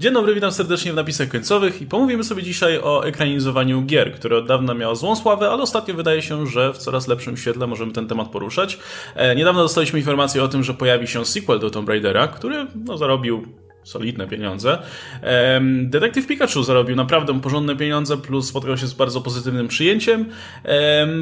Dzień dobry, witam serdecznie w napisach końcowych i pomówimy sobie dzisiaj o ekranizowaniu gier, które od dawna miało złą sławę, ale ostatnio wydaje się, że w coraz lepszym świetle możemy ten temat poruszać. E, niedawno dostaliśmy informację o tym, że pojawi się sequel do Tomb Raidera, który no, zarobił solidne pieniądze. Detektyw Pikachu zarobił naprawdę porządne pieniądze, plus spotkał się z bardzo pozytywnym przyjęciem.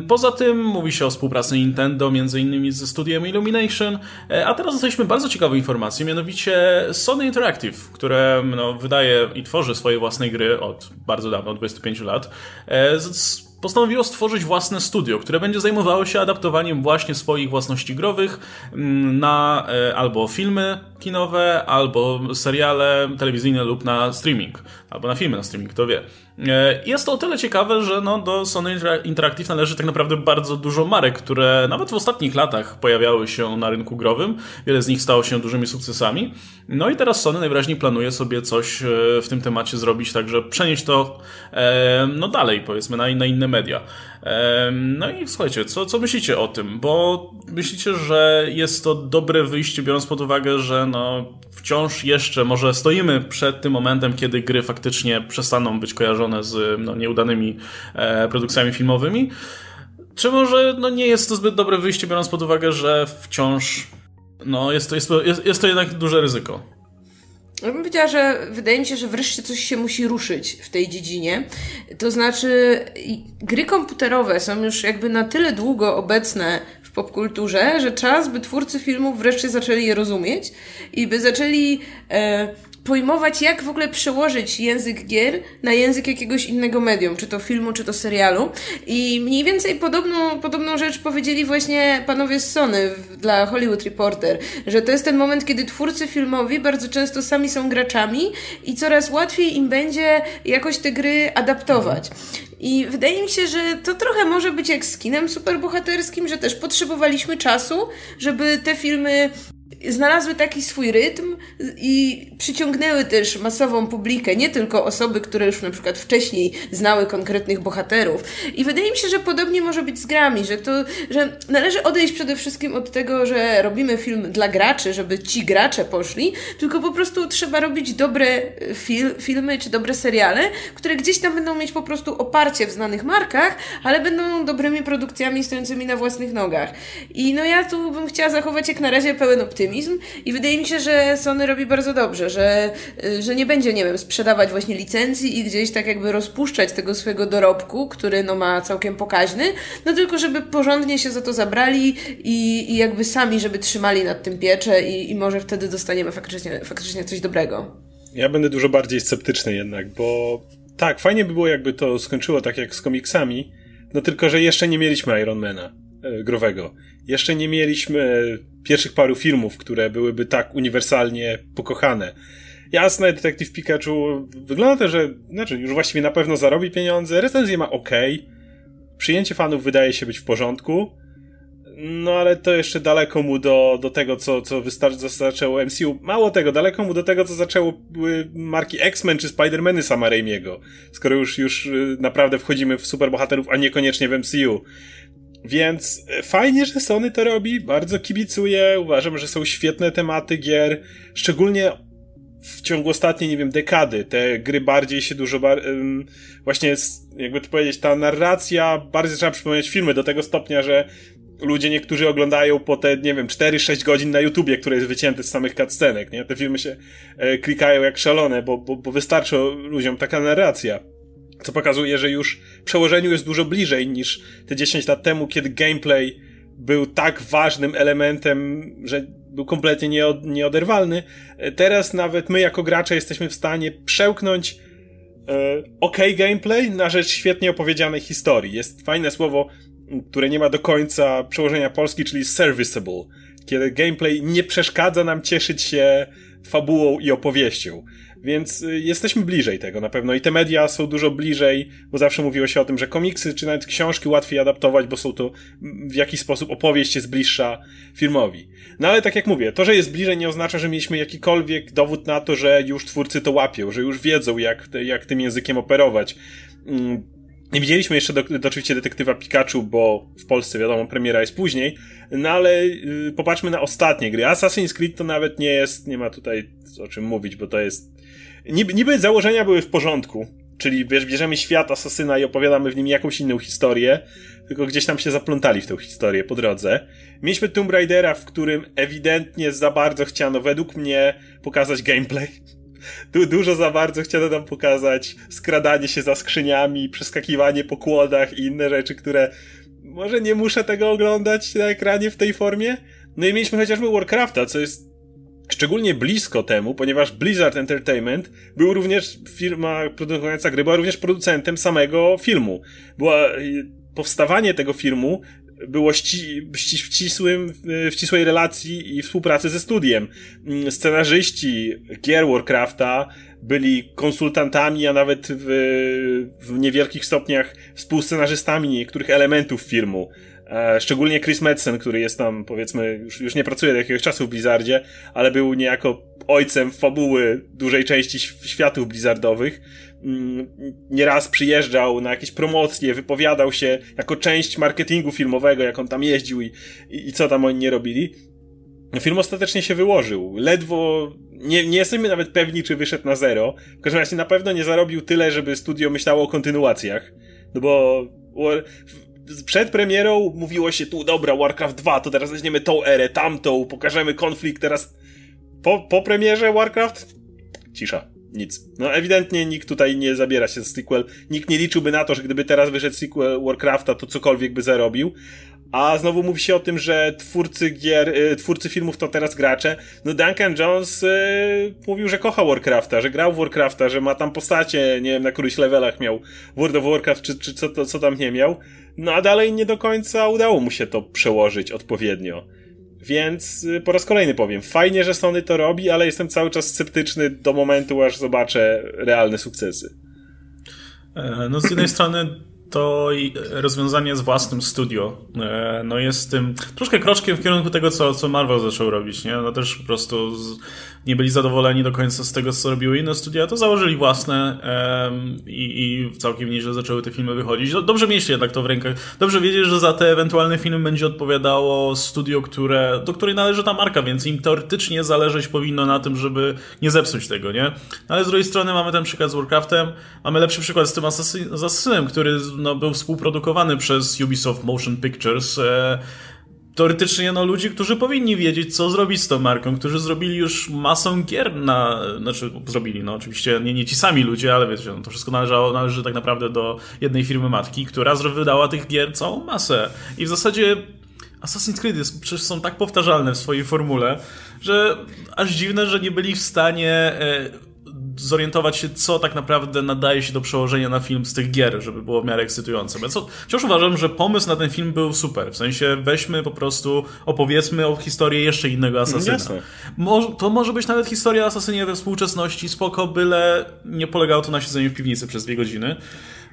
Poza tym mówi się o współpracy Nintendo, między innymi ze studiem Illumination, e, a teraz dostaliśmy bardzo ciekawą informację, mianowicie Sony Interactive, które no, wydaje i tworzy swoje własne gry od bardzo dawno, od 25 lat, e, postanowiło stworzyć własne studio, które będzie zajmowało się adaptowaniem właśnie swoich własności growych mm, na e, albo filmy kinowe, albo seriale telewizyjne lub na streaming, albo na filmy na streaming, kto wie. E, jest to o tyle ciekawe, że no, do Sony Interactive należy tak naprawdę bardzo dużo marek, które nawet w ostatnich latach pojawiały się na rynku growym. Wiele z nich stało się dużymi sukcesami. No i teraz Sony najwyraźniej planuje sobie coś e, w tym temacie zrobić, także przenieść to e, no dalej, powiedzmy, na, na inne media. No i słuchajcie, co, co myślicie o tym? Bo myślicie, że jest to dobre wyjście, biorąc pod uwagę, że no, wciąż jeszcze może stoimy przed tym momentem, kiedy gry faktycznie przestaną być kojarzone z no, nieudanymi e, produkcjami filmowymi? Czy może no, nie jest to zbyt dobre wyjście, biorąc pod uwagę, że wciąż no, jest, to, jest, jest, jest to jednak duże ryzyko? Ja bym powiedziała, że wydaje mi się, że wreszcie coś się musi ruszyć w tej dziedzinie. To znaczy, gry komputerowe są już jakby na tyle długo obecne popkulturze, że czas, by twórcy filmów wreszcie zaczęli je rozumieć i by zaczęli e, pojmować, jak w ogóle przełożyć język gier na język jakiegoś innego medium, czy to filmu, czy to serialu. I mniej więcej podobną, podobną rzecz powiedzieli właśnie panowie z Sony dla Hollywood Reporter, że to jest ten moment, kiedy twórcy filmowi bardzo często sami są graczami i coraz łatwiej im będzie jakoś te gry adaptować. I wydaje mi się, że to trochę może być jak z kinem superbohaterskim, że też potrzebowaliśmy czasu, żeby te filmy znalazły taki swój rytm i przyciągnęły też masową publikę, nie tylko osoby, które już na przykład wcześniej znały konkretnych bohaterów. I wydaje mi się, że podobnie może być z grami, że to, że należy odejść przede wszystkim od tego, że robimy film dla graczy, żeby ci gracze poszli, tylko po prostu trzeba robić dobre fil filmy czy dobre seriale, które gdzieś tam będą mieć po prostu oparcie w znanych markach, ale będą dobrymi produkcjami stojącymi na własnych nogach. I no ja tu bym chciała zachować jak na razie pełen optymizm optymizm i wydaje mi się, że Sony robi bardzo dobrze, że, y, że nie będzie, nie wiem, sprzedawać właśnie licencji i gdzieś tak jakby rozpuszczać tego swojego dorobku, który no ma całkiem pokaźny, no tylko żeby porządnie się za to zabrali i, i jakby sami, żeby trzymali nad tym pieczę i, i może wtedy dostaniemy faktycznie, faktycznie coś dobrego. Ja będę dużo bardziej sceptyczny jednak, bo tak, fajnie by było jakby to skończyło tak jak z komiksami, no tylko, że jeszcze nie mieliśmy Ironmana growego. Jeszcze nie mieliśmy pierwszych paru filmów, które byłyby tak uniwersalnie pokochane. Jasne, Detektyw Pikachu wygląda to, że znaczy już właściwie na pewno zarobi pieniądze, recenzję ma ok, przyjęcie fanów wydaje się być w porządku, no ale to jeszcze daleko mu do, do tego, co, co, wystar- zaczęło MCU. Mało tego, daleko mu do tego, co zaczęło marki X-Men czy Spider-Many sama Raimiego. Skoro już, już y, naprawdę wchodzimy w superbohaterów, a niekoniecznie w MCU. Więc e, fajnie, że Sony to robi, bardzo kibicuję, uważam, że są świetne tematy gier, szczególnie w ciągu ostatniej, nie wiem, dekady te gry bardziej się dużo, bar właśnie, jakby to powiedzieć, ta narracja bardziej zaczyna przypominać filmy do tego stopnia, że ludzie niektórzy oglądają po te, nie wiem, 4-6 godzin na YouTubie, które jest wycięte z samych cutscenek, nie? Te filmy się e, klikają jak szalone, bo, bo, bo wystarczy ludziom taka narracja. Co pokazuje, że już przełożeniu jest dużo bliżej niż te 10 lat temu, kiedy gameplay był tak ważnym elementem, że był kompletnie nieod, nieoderwalny. Teraz nawet my jako gracze jesteśmy w stanie przełknąć e, ok gameplay na rzecz świetnie opowiedzianej historii. Jest fajne słowo, które nie ma do końca przełożenia polski, czyli serviceable. Kiedy gameplay nie przeszkadza nam cieszyć się fabułą i opowieścią. Więc y, jesteśmy bliżej tego na pewno i te media są dużo bliżej, bo zawsze mówiło się o tym, że komiksy czy nawet książki łatwiej adaptować, bo są to w jakiś sposób opowieść jest bliższa filmowi. No ale tak jak mówię, to, że jest bliżej nie oznacza, że mieliśmy jakikolwiek dowód na to, że już twórcy to łapią, że już wiedzą jak, jak tym językiem operować. Mm, nie widzieliśmy jeszcze do, do, oczywiście detektywa Pikachu, bo w Polsce wiadomo, premiera jest później, no ale y, popatrzmy na ostatnie gry. Assassin's Creed to nawet nie jest, nie ma tutaj o czym mówić, bo to jest niby, niby założenia były w porządku, czyli wiesz, bierzemy świat asasyna i opowiadamy w nim jakąś inną historię, tylko gdzieś tam się zaplątali w tę historię po drodze. Mieliśmy Tomb Raidera, w którym ewidentnie za bardzo chciano, według mnie, pokazać gameplay. Du dużo za bardzo chciano nam pokazać skradanie się za skrzyniami, przeskakiwanie po kłodach i inne rzeczy, które może nie muszę tego oglądać na ekranie w tej formie. No i mieliśmy chociażby Warcrafta, co jest szczególnie blisko temu, ponieważ Blizzard Entertainment był również firma produkująca gry, była również producentem samego filmu. Była powstawanie tego filmu było ści, ści, w, ścisłym, w ścisłej relacji i współpracy ze studiem. Mm, scenarzyści gier Warcrafta byli konsultantami, a nawet w, w niewielkich stopniach współscenarzystami niektórych elementów filmu. E, szczególnie Chris Madsen, który jest tam, powiedzmy, już, już nie pracuje do jakiegoś czasu w Blizzardzie, ale był niejako ojcem fabuły dużej części światów blizzardowych. Mm, nieraz przyjeżdżał na jakieś promocje, wypowiadał się jako część marketingu filmowego, jak on tam jeździł i, i, i co tam oni nie robili. Film ostatecznie się wyłożył. Ledwo, nie, nie jesteśmy nawet pewni, czy wyszedł na zero. W każdym razie na pewno nie zarobił tyle, żeby studio myślało o kontynuacjach. No bo przed premierą mówiło się tu, dobra, Warcraft 2, to teraz weźmiemy tą erę, tamtą, pokażemy konflikt, teraz po, po premierze Warcraft cisza nic. No ewidentnie nikt tutaj nie zabiera się z sequel. Nikt nie liczyłby na to, że gdyby teraz wyszedł sequel Warcrafta, to cokolwiek by zarobił. A znowu mówi się o tym, że twórcy gier, y, twórcy filmów to teraz gracze. No Duncan Jones y, mówił, że kocha Warcrafta, że grał w Warcrafta, że ma tam postacie, nie wiem, na którychś levelach miał World of Warcraft, czy, czy co, to, co tam nie miał. No a dalej nie do końca udało mu się to przełożyć odpowiednio. Więc y, po raz kolejny powiem, fajnie, że Sony to robi, ale jestem cały czas sceptyczny do momentu, aż zobaczę realne sukcesy. E, no z jednej strony to rozwiązanie z własnym studio e, no jest tym troszkę kroczkiem w kierunku tego, co, co Marvel zaczął robić, nie? No też po prostu z, nie byli zadowoleni do końca z tego, co robiły inne studia, to założyli własne um, i, i całkiem nieźle zaczęły te filmy wychodzić. No, dobrze mieć jednak to w rękach. Dobrze wiedzieć, że za te ewentualne filmy będzie odpowiadało studio, które, do której należy ta marka, więc im teoretycznie zależeć powinno na tym, żeby nie zepsuć tego, nie? No, ale z drugiej strony mamy ten przykład z Warcraftem, mamy lepszy przykład z tym Assassinem, który no, był współprodukowany przez Ubisoft Motion Pictures. E, teoretycznie no, ludzi, którzy powinni wiedzieć, co zrobić z tą marką, którzy zrobili już masę gier na... Znaczy, zrobili, no oczywiście nie, nie ci sami ludzie, ale wiecie, no, to wszystko należało, należy tak naprawdę do jednej firmy matki, która wydała tych gier całą masę. I w zasadzie Assassin's Creed jest, przecież są tak powtarzalne w swojej formule, że aż dziwne, że nie byli w stanie e, zorientować się, co tak naprawdę nadaje się do przełożenia na film z tych gier, żeby było w miarę ekscytujące. Więc wciąż uważam, że pomysł na ten film był super. W sensie weźmy po prostu, opowiedzmy o historii jeszcze innego asasyna. Mo to może być nawet historia asasynie we współczesności, spoko, byle nie polegało to na siedzeniu w piwnicy przez dwie godziny.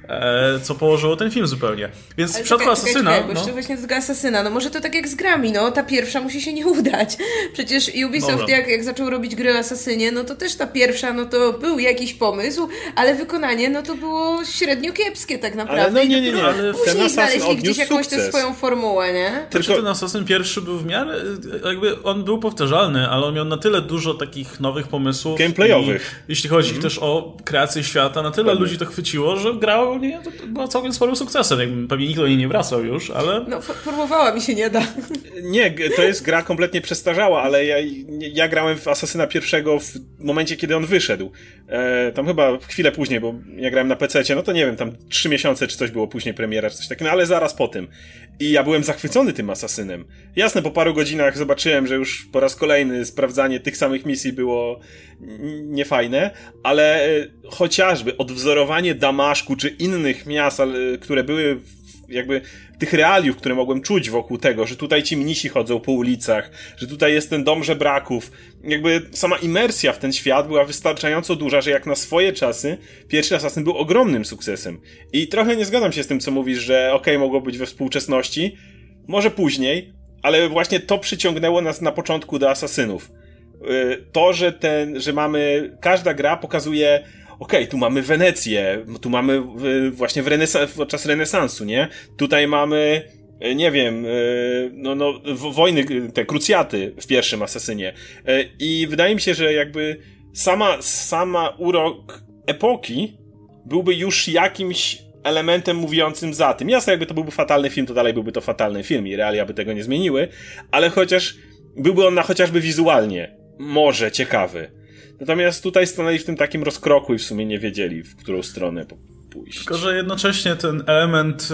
E, co położyło ten film zupełnie. Więc w przypadku Asasyna... Czekaj, czekaj, bo no. właśnie do Asasyna, no może to tak jak z grami, no ta pierwsza musi się nie udać. Przecież Ubisoft jak, jak zaczął robić gry o Asasynie, no to też ta pierwsza, no to był jakiś pomysł, ale wykonanie, no to było średnio kiepskie tak naprawdę. Ale no nie, nie, nie. Ale później ten znaleźli gdzieś jakąś tę swoją formułę, nie? Tylko ten Asasyn pierwszy był w miarę, jakby on był powtarzalny, ale on miał na tyle dużo takich nowych pomysłów. Gameplayowych. I, jeśli chodzi mm też o kreację świata, na tyle ludzi to chwyciło, że grało nie, to, była całkiem sporym sukcesem. Pewnie nikt do niej nie wracał już, ale... No, próbowała mi się nie da. Nie, to jest gra kompletnie przestarzała, ale ja, ja grałem w Asasyna pierwszego w momencie, kiedy on wyszedł. E, tam chyba chwilę później, bo ja grałem na PC, no to nie wiem, tam trzy miesiące czy coś było później premiera, czy coś takiego, no ale zaraz po tym. I ja byłem zachwycony tym Asasynem. Jasne, po paru godzinach zobaczyłem, że już po raz kolejny sprawdzanie tych samych misji było niefajne, ale e, chociażby odwzorowanie Damaszku czy innych miast, które były jakby tych realiów, które mogłem czuć wokół tego, że tutaj ci mnisi chodzą po ulicach, że tutaj jest ten dom żebraków. Jakby sama imersja w ten świat była wystarczająco duża, że jak na swoje czasy pierwszy Assassin był ogromnym sukcesem. I trochę nie zgadzam się z tym, co mówisz, że okej, okay, mogło być we współczesności, może później, ale właśnie to przyciągnęło nas na początku do Asasynów. Y, to, że ten, że mamy, każda gra pokazuje okej, okay, tu mamy Wenecję, tu mamy właśnie w renesa- podczas renesansu, nie? Tutaj mamy e, nie wiem, e, no, no, wojny, te krucjaty w pierwszym Asasynie. E, I wydaje mi się, że jakby sama, sama urok epoki byłby już jakimś elementem mówiącym za tym. Jasne, jakby to byłby fatalny film, to dalej byłby to fatalny film i realia by tego nie zmieniły, ale chociaż byłby on na chociażby wizualnie może ciekawy. Natomiast tutaj stanęli w tym takim rozkroku i w sumie nie wiedzieli, w którą stronę pójść. Tylko, że jednocześnie ten element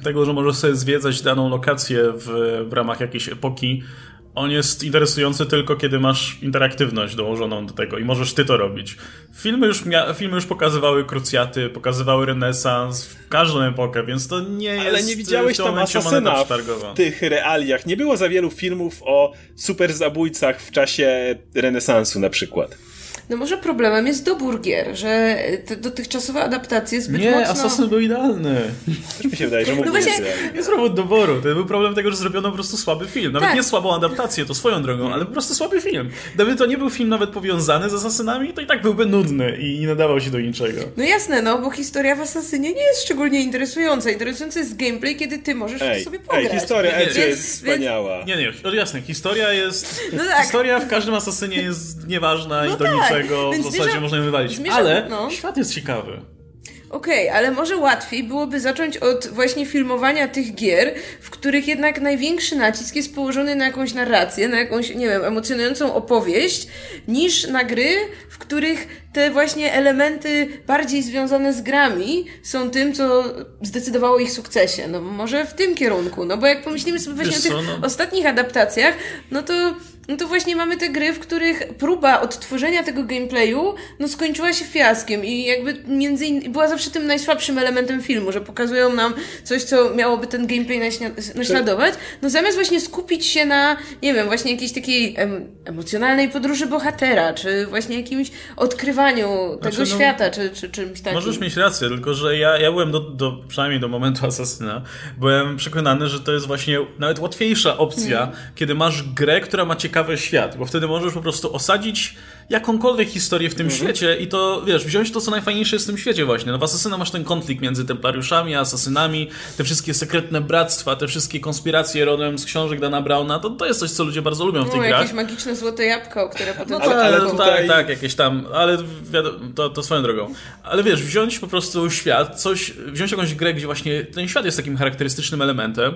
y, tego, że możesz sobie zwiedzać daną lokację w, w ramach jakiejś epoki, on jest interesujący tylko kiedy masz interaktywność dołożoną do tego i możesz ty to robić. Filmy już, filmy już pokazywały krucjaty, pokazywały renesans, w każdą epokę, więc to nie jest Ale nie widziałeś tam asasyna w tych realiach. Nie było za wielu filmów o super zabójcach w czasie renesansu na przykład. No może problemem jest dobór gier, że te dotychczasowe adaptacje zbyt nie, mocno... Nie, Assassin był idealny. Też mi się wydaje, że mógł no właśnie... Jest problem doboru. To był problem tego, że zrobiono po prostu słaby film. Nawet tak. nie słabą adaptację, to swoją drogą, ale po prostu słaby film. Gdyby to nie był film nawet powiązany z Asasynami, to i tak byłby nudny i nie nadawał się do niczego. No jasne, no, bo historia w Asasynie nie jest szczególnie interesująca. Interesujący jest gameplay, kiedy ty możesz ej, sobie pograć. Ej, historia nie, nie, jest wspaniała. Nie, nie, jasne, historia jest... No tak. Historia w każdym Asasynie jest nieważna no i do tak. niczego w zasadzie zmierzam, można wywalić. Zmierzam, ale no. świat jest ciekawy. Okej, okay, ale może łatwiej byłoby zacząć od właśnie filmowania tych gier, w których jednak największy nacisk jest położony na jakąś narrację, na jakąś, nie wiem, emocjonującą opowieść, niż na gry, w których te właśnie elementy bardziej związane z grami są tym, co zdecydowało ich sukcesie. No może w tym kierunku, no bo jak pomyślimy sobie właśnie Wiesz o tych no... ostatnich adaptacjach, no to no to właśnie mamy te gry, w których próba odtworzenia tego gameplayu no skończyła się fiaskiem i jakby między innymi była zawsze tym najsłabszym elementem filmu, że pokazują nam coś, co miałoby ten gameplay naśladować, no zamiast właśnie skupić się na, nie wiem, właśnie jakiejś takiej em, emocjonalnej podróży bohatera, czy właśnie jakimś odkrywaniu tego znaczy, no, świata, czy, czy czymś takim. Możesz mieć rację, tylko że ja, ja byłem do, do, przynajmniej do momentu Asasyna, byłem przekonany, że to jest właśnie nawet łatwiejsza opcja, hmm. kiedy masz grę, która ma ciekawe ciekawy świat, bo wtedy możesz po prostu osadzić jakąkolwiek historię w tym mhm. świecie i to, wiesz, wziąć to, co najfajniejsze jest w tym świecie właśnie. No w Asasyna masz ten konflikt między templariuszami a asasynami, te wszystkie sekretne bractwa, te wszystkie konspiracje rodem z książek Dana Browna, to, to jest coś, co ludzie bardzo lubią w tych no, grach. jakieś magiczne złote jabłko, które potem... No, ale, ale tutaj... tak, tak, jakieś tam, ale wiadomo, to, to swoją drogą. Ale wiesz, wziąć po prostu świat, coś, wziąć jakąś grę, gdzie właśnie ten świat jest takim charakterystycznym elementem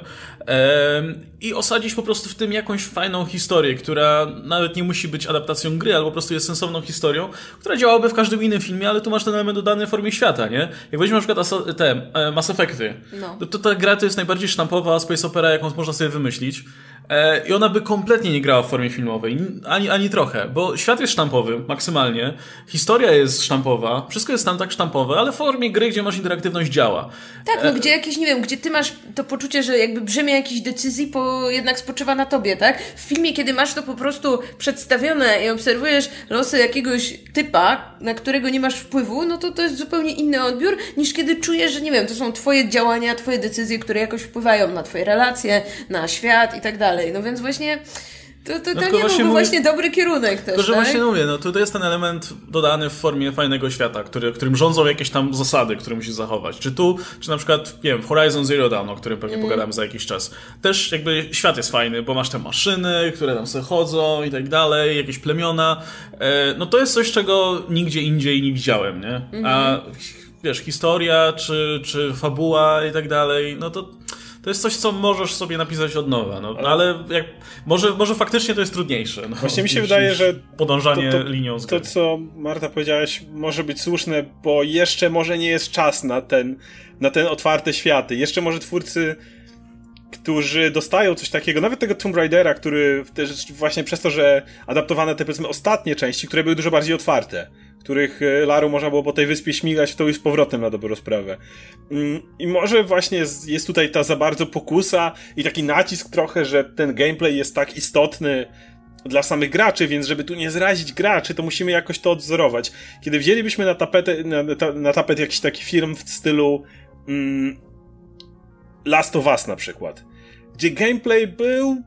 i osadzić po prostu w tym jakąś fajną historię, która nawet nie musi być adaptacją gry, albo po prostu jest sensowną historią, która działałaby w każdym innym filmie, ale tu masz ten element dodany w formie świata, nie? Jak weźmiesz na przykład te e, Mass Effecty, no. to, to ta gra to jest najbardziej sztampowa space opera, jaką można sobie wymyślić. E, I ona by kompletnie nie grała w formie filmowej, ani, ani trochę, bo świat jest sztampowy maksymalnie, historia jest sztampowa, wszystko jest tam tak sztampowe, ale w formie gry, gdzie masz interaktywność działa. Tak, no e... gdzie jakieś, nie wiem, gdzie ty masz to poczucie, że jakby brzemię jakichś decyzji po, jednak spoczywa na tobie, tak? W filmie, kiedy masz to po prostu przedstawione i obserwujesz losy jakiegoś typa, na którego nie masz wpływu, no to to jest zupełnie inny odbiór, niż kiedy czujesz, że nie wiem, to są twoje działania, twoje decyzje, które jakoś wpływają na twoje relacje, na świat i tak dalej dalej. No więc właśnie to, to, to no, nie byłby mówię, właśnie dobry kierunek też, Tylko, że tak? właśnie mówię, no to jest ten element dodany w formie fajnego świata, który, którym rządzą jakieś tam zasady, które musisz zachować. Czy tu, czy na przykład, nie wiem, Horizon Zero Dawn, o którym pewnie mm. pogadamy za jakiś czas. Też jakby świat jest fajny, bo masz te maszyny, które tam sobie chodzą i tak dalej, jakieś plemiona. E, no to jest coś, czego nigdzie indziej nie widziałem, nie? Mm -hmm. A mhm. wiesz, historia, czy, czy fabuła i tak dalej, no to to jest coś, co możesz sobie napisać od nowa, no, ale, ale jak, może, może faktycznie to jest trudniejsze. No, Właśnie mi się niż, wydaje, że podążanie to, to, linią z To, co Marta powiedziałaś, może być słuszne, bo jeszcze może nie jest czas na ten, na ten otwarte światy. Jeszcze może twórcy którzy dostają coś takiego, nawet tego Tomb Raidera, który też właśnie przez to, że adaptowane te powiedzmy ostatnie części, które były dużo bardziej otwarte których e, Laru można było po tej wyspie śmigać to już powrotem na dobrą sprawę. Mm, I może właśnie jest tutaj ta za bardzo pokusa i taki nacisk trochę, że ten gameplay jest tak istotny dla samych graczy, więc żeby tu nie zrazić graczy, to musimy jakoś to odzorować. Kiedy wzięlibyśmy na tapetę, na, na tapet jakiś taki film w stylu mm, Last of Us na przykład, gdzie gameplay był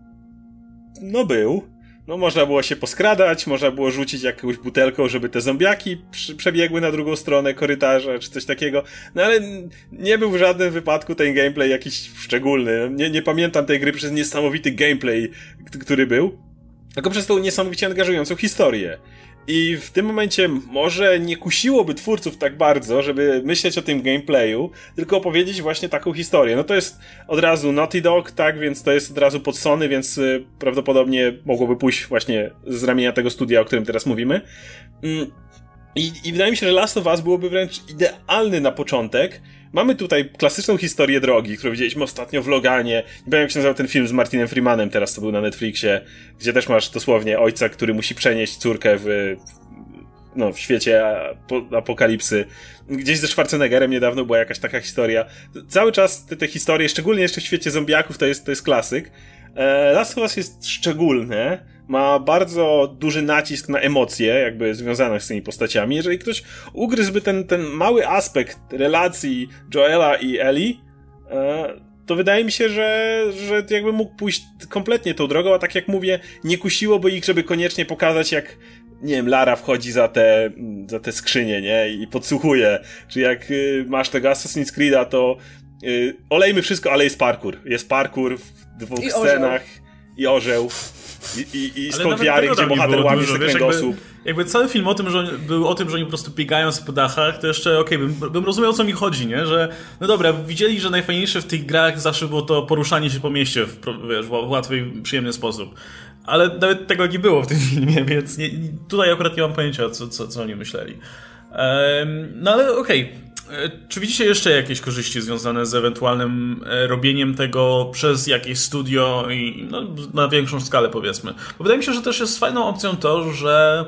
no był, no można było się poskradać, można było rzucić jakąś butelką, żeby te zombiaki przebiegły na drugą stronę korytarza, czy coś takiego. No ale nie był w żadnym wypadku ten gameplay jakiś szczególny. Nie, nie pamiętam tej gry przez niesamowity gameplay, który był, tylko przez tą niesamowicie angażującą historię. I w tym momencie może nie kusiłoby twórców tak bardzo, żeby myśleć o tym gameplayu, tylko opowiedzieć właśnie taką historię. No to jest od razu Naughty Dog, tak, więc to jest od razu pod Sony, więc y, prawdopodobnie mogłoby pójść właśnie z ramienia tego studia, o którym teraz mówimy. Mm, I, I wydaje mi się, że Last of Us byłoby wręcz idealny na początek, Mamy tutaj klasyczną historię drogi, którą widzieliśmy ostatnio w Loganie. Nie wiem, jak się nazywał ten film z Martinem Freemanem, teraz to był na Netflixie, gdzie też masz dosłownie ojca, który musi przenieść córkę w, no, w świecie apokalipsy. Gdzieś ze Schwarzeneggerem niedawno była jakaś taka historia. Cały czas te, te historie, szczególnie jeszcze w świecie zombiaków, to jest, to jest klasyk. E, Last of Us jest szczególne, ma bardzo duży nacisk na emocje, jakby związane z tymi postaciami. Jeżeli ktoś ugryzłby ten, ten mały aspekt relacji Joela i Ellie, e, to wydaje mi się, że, że jakby mógł pójść kompletnie tą drogą, a tak jak mówię, nie kusiłoby ich, żeby koniecznie pokazać, jak nie wiem, Lara wchodzi za te, za te skrzynie, nie? I podsłuchuje. Czy jak y, masz tego Assassin's Creed'a, to olejmy wszystko, ale jest parkour. Jest parkour w dwóch I scenach orzeł. i orzeł. I, i, i skąd wiary, gdzie bohater łamie z kręgosłup. Jakby, jakby cały film o tym, że był o tym, że oni po prostu biegają po dachach, to jeszcze okej, okay, bym, bym rozumiał o co mi chodzi, nie? Że no dobra, widzieli, że najfajniejsze w tych grach zawsze było to poruszanie się po mieście w, wiesz, w łatwy, przyjemny sposób. Ale nawet tego nie było w tym filmie, więc nie, tutaj akurat nie mam pojęcia, co, co, co oni myśleli. Um, no ale okej. Okay. E, czy widzicie jeszcze jakieś korzyści związane z ewentualnym e, robieniem tego przez jakieś studio i no, na większą skalę powiedzmy? Bo wydaje mi się, że też jest fajną opcją to, że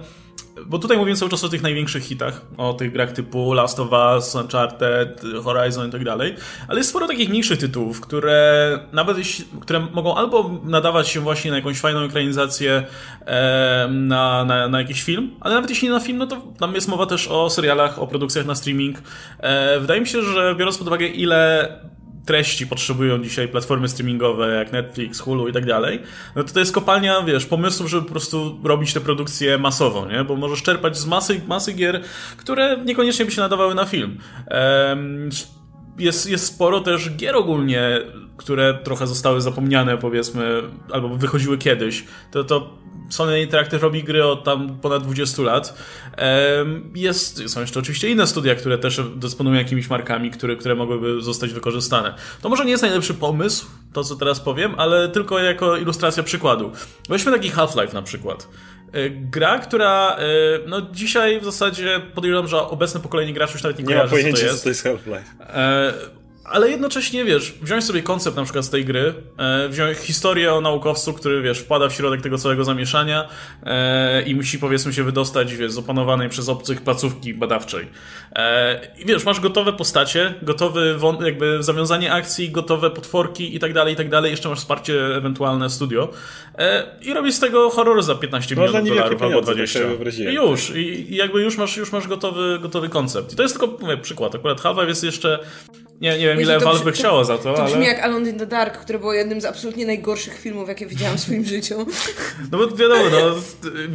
bo tutaj mówimy cały czas o tych największych hitach, o tych grach typu Last of Us, Uncharted, Horizon i tak dalej, ale jest sporo takich mniejszych tytułów, które nawet które mogą albo nadawać się właśnie na jakąś fajną ekranizację na, na, na jakiś film, ale nawet jeśli nie na film, no to tam jest mowa też o serialach, o produkcjach na streaming. E, wydaje mi się, że biorąc pod uwagę ile treści potrzebują dzisiaj platformy streamingowe jak Netflix, Hulu i tak dalej, no to to jest kopalnia, wiesz, pomysłów, żeby po prostu robić te produkcje masowo, nie? Bo możesz czerpać z masy, masy gier, które niekoniecznie by się nadawały na film. Jest, jest sporo też gier ogólnie, które trochę zostały zapomniane, powiedzmy, albo wychodziły kiedyś. To, to Sony Interactive robi gry od tam ponad 20 lat. Jest, są jeszcze oczywiście inne studia, które też dysponują jakimiś markami, które, które mogłyby zostać wykorzystane. To może nie jest najlepszy pomysł, to co teraz powiem, ale tylko jako ilustracja przykładu. Weźmy taki Half-Life na przykład. E, gra, która e, no dzisiaj w zasadzie podejrzewam, że obecne pokolenie graczy już nawet nie, nie kojarzy, ma pojęcia, co to jest, jest Half-Life. E, ale jednocześnie, wiesz, wziąć sobie koncept na przykład z tej gry, e, wziąć historię o naukowcu, który, wiesz, wpada w środek tego całego zamieszania e, i musi, powiedzmy, się wydostać, wiesz, z opanowanej przez obcych placówki badawczej. E, I wiesz, masz gotowe postacie, gotowy jakby zawiązanie akcji, gotowe potworki i tak dalej, i tak dalej, jeszcze masz wsparcie ewentualne studio e, i robisz z tego horror za 15 no, milionów dolarów albo 20. I już, i, i jakby już masz, już masz gotowy, gotowy koncept. I to jest tylko, mówię, przykład. Akurat Half-Life jest jeszcze nie, nie wiem, ile Valve by chciało za to, to ale... brzmi jak Alone in the Dark, które było jednym z absolutnie najgorszych filmów, jakie widziałam w swoim życiu. No bo wiadomo, no,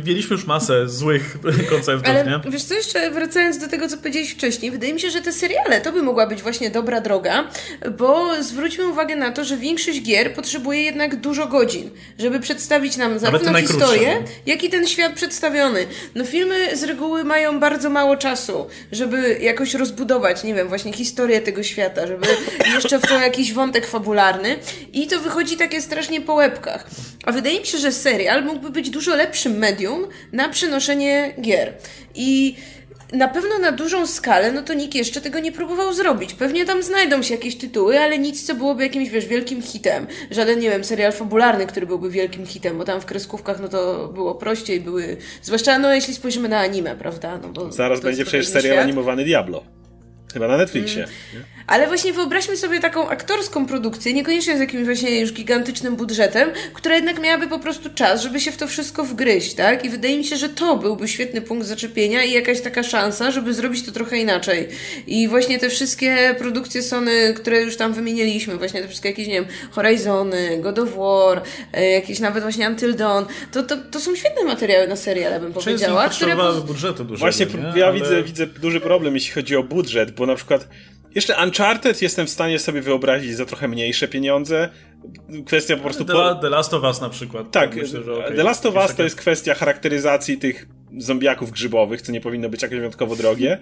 mieliśmy już masę złych konceptów, ale, nie? wiesz co, jeszcze wracając do tego, co powiedziałeś wcześniej, wydaje mi się, że te seriale to by mogła być właśnie dobra droga, bo zwróćmy uwagę na to, że większość gier potrzebuje jednak dużo godzin, żeby przedstawić nam zarówno historię, jak i ten świat przedstawiony. No filmy z reguły mają bardzo mało czasu, żeby jakoś rozbudować, nie wiem, właśnie historię tego świata, świata, żeby jeszcze w to jakiś wątek fabularny i to wychodzi takie strasznie po łebkach. A wydaje mi się, że serial mógłby być dużo lepszym medium na przenoszenie gier. I na pewno na dużą skalę, no to nikt jeszcze tego nie próbował zrobić. Pewnie tam znajdą się jakieś tytuły, ale nic, co byłoby jakimś, wiesz, wielkim hitem. Żaden, nie wiem, serial fabularny, który byłby wielkim hitem, bo tam w kreskówkach, no to było prościej, były... Zwłaszcza, no, jeśli spojrzymy na anime, prawda? No, bo Zaraz będzie przecież serial świat. animowany Diablo. Chyba na Netflixie. Mm. Ale właśnie wyobraźmy sobie taką aktorską produkcję, niekoniecznie z jakimś właśnie już gigantycznym budżetem, która jednak miałaby po prostu czas, żeby się w to wszystko wgryźć, tak? I wydaje mi się, że to byłby świetny punkt zaczepienia i jakaś taka szansa, żeby zrobić to trochę inaczej. I właśnie te wszystkie produkcje Sony, które już tam wymieniliśmy, właśnie te wszystkie jakieś, nie wiem, Horizony, God of War, e, jakieś nawet właśnie Until Dawn, to, to, to są świetne materiały na seriale, bym powiedziała. Które budżetu dużego, Właśnie nie? ja Ale... widzę, widzę duży problem, jeśli chodzi o budżet, bo na przykład jeszcze Uncharted jestem w stanie sobie wyobrazić za trochę mniejsze pieniądze. Kwestia po prostu... The, po... The Last of Us na przykład. Tak, myślę, okay. The Last of Us to jest kwestia charakteryzacji tych zombiaków grzybowych, co nie powinno być jakoś wyjątkowo drogie.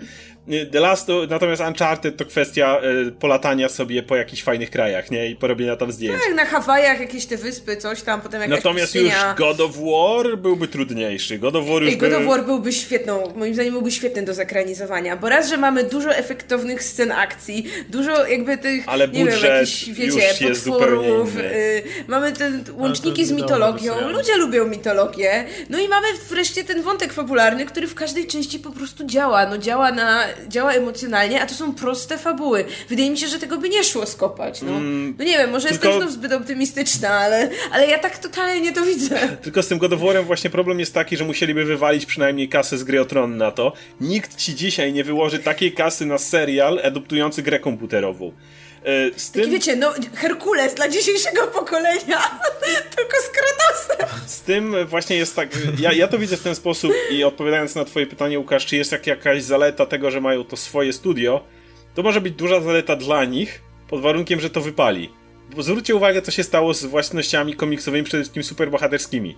The Last, natomiast Uncharted to kwestia y, polatania sobie po jakichś fajnych krajach, nie? I porobienia tam zdjęć. Tak, na Hawajach jakieś te wyspy, coś tam, potem jakaś Natomiast pustynia. już God of War byłby trudniejszy. God of War już Ej, God by... of War byłby świetną, moim zdaniem byłby świetny do zekranizowania, bo raz, że mamy dużo efektownych scen akcji, dużo jakby tych, Ale nie wiem, budżet jakichś, wiecie, potworów, y, mamy te łączniki z mitologią, ludzie lubią mitologię, no i mamy wreszcie ten wątek fabularny, który w każdej części po prostu działa, no działa na, działa emocjonalnie, a to są proste fabuły. Wydaje mi się, że tego by nie szło skopać, no. No nie wiem, może Mm, tylko- jestem znów zbyt optymistyczna, ale, ale ja tak totalnie to widzę. Tylko z tym God of War'em właśnie problem jest taki, że musieliby wywalić przynajmniej kasę z gry o Tron na to. Nikt ci dzisiaj nie wyłoży takiej kasy na serial adoptujący grę komputerową. E, Z Taki tym, wiecie, no Herkules dla dzisiejszego pokolenia, tylko z Kratosem. z tym właśnie jest tak. Ja, ja to widzę w ten sposób i odpowiadając na Twoje pytanie, Łukasz, czy jest jak jakaś zaleta tego, że mają to swoje studio, to może być duża zaleta dla nich, pod warunkiem, że to wypali. Bo zwróćcie uwagę, co się stało z własnościami komiksowymi, przede wszystkim superbohaterskimi.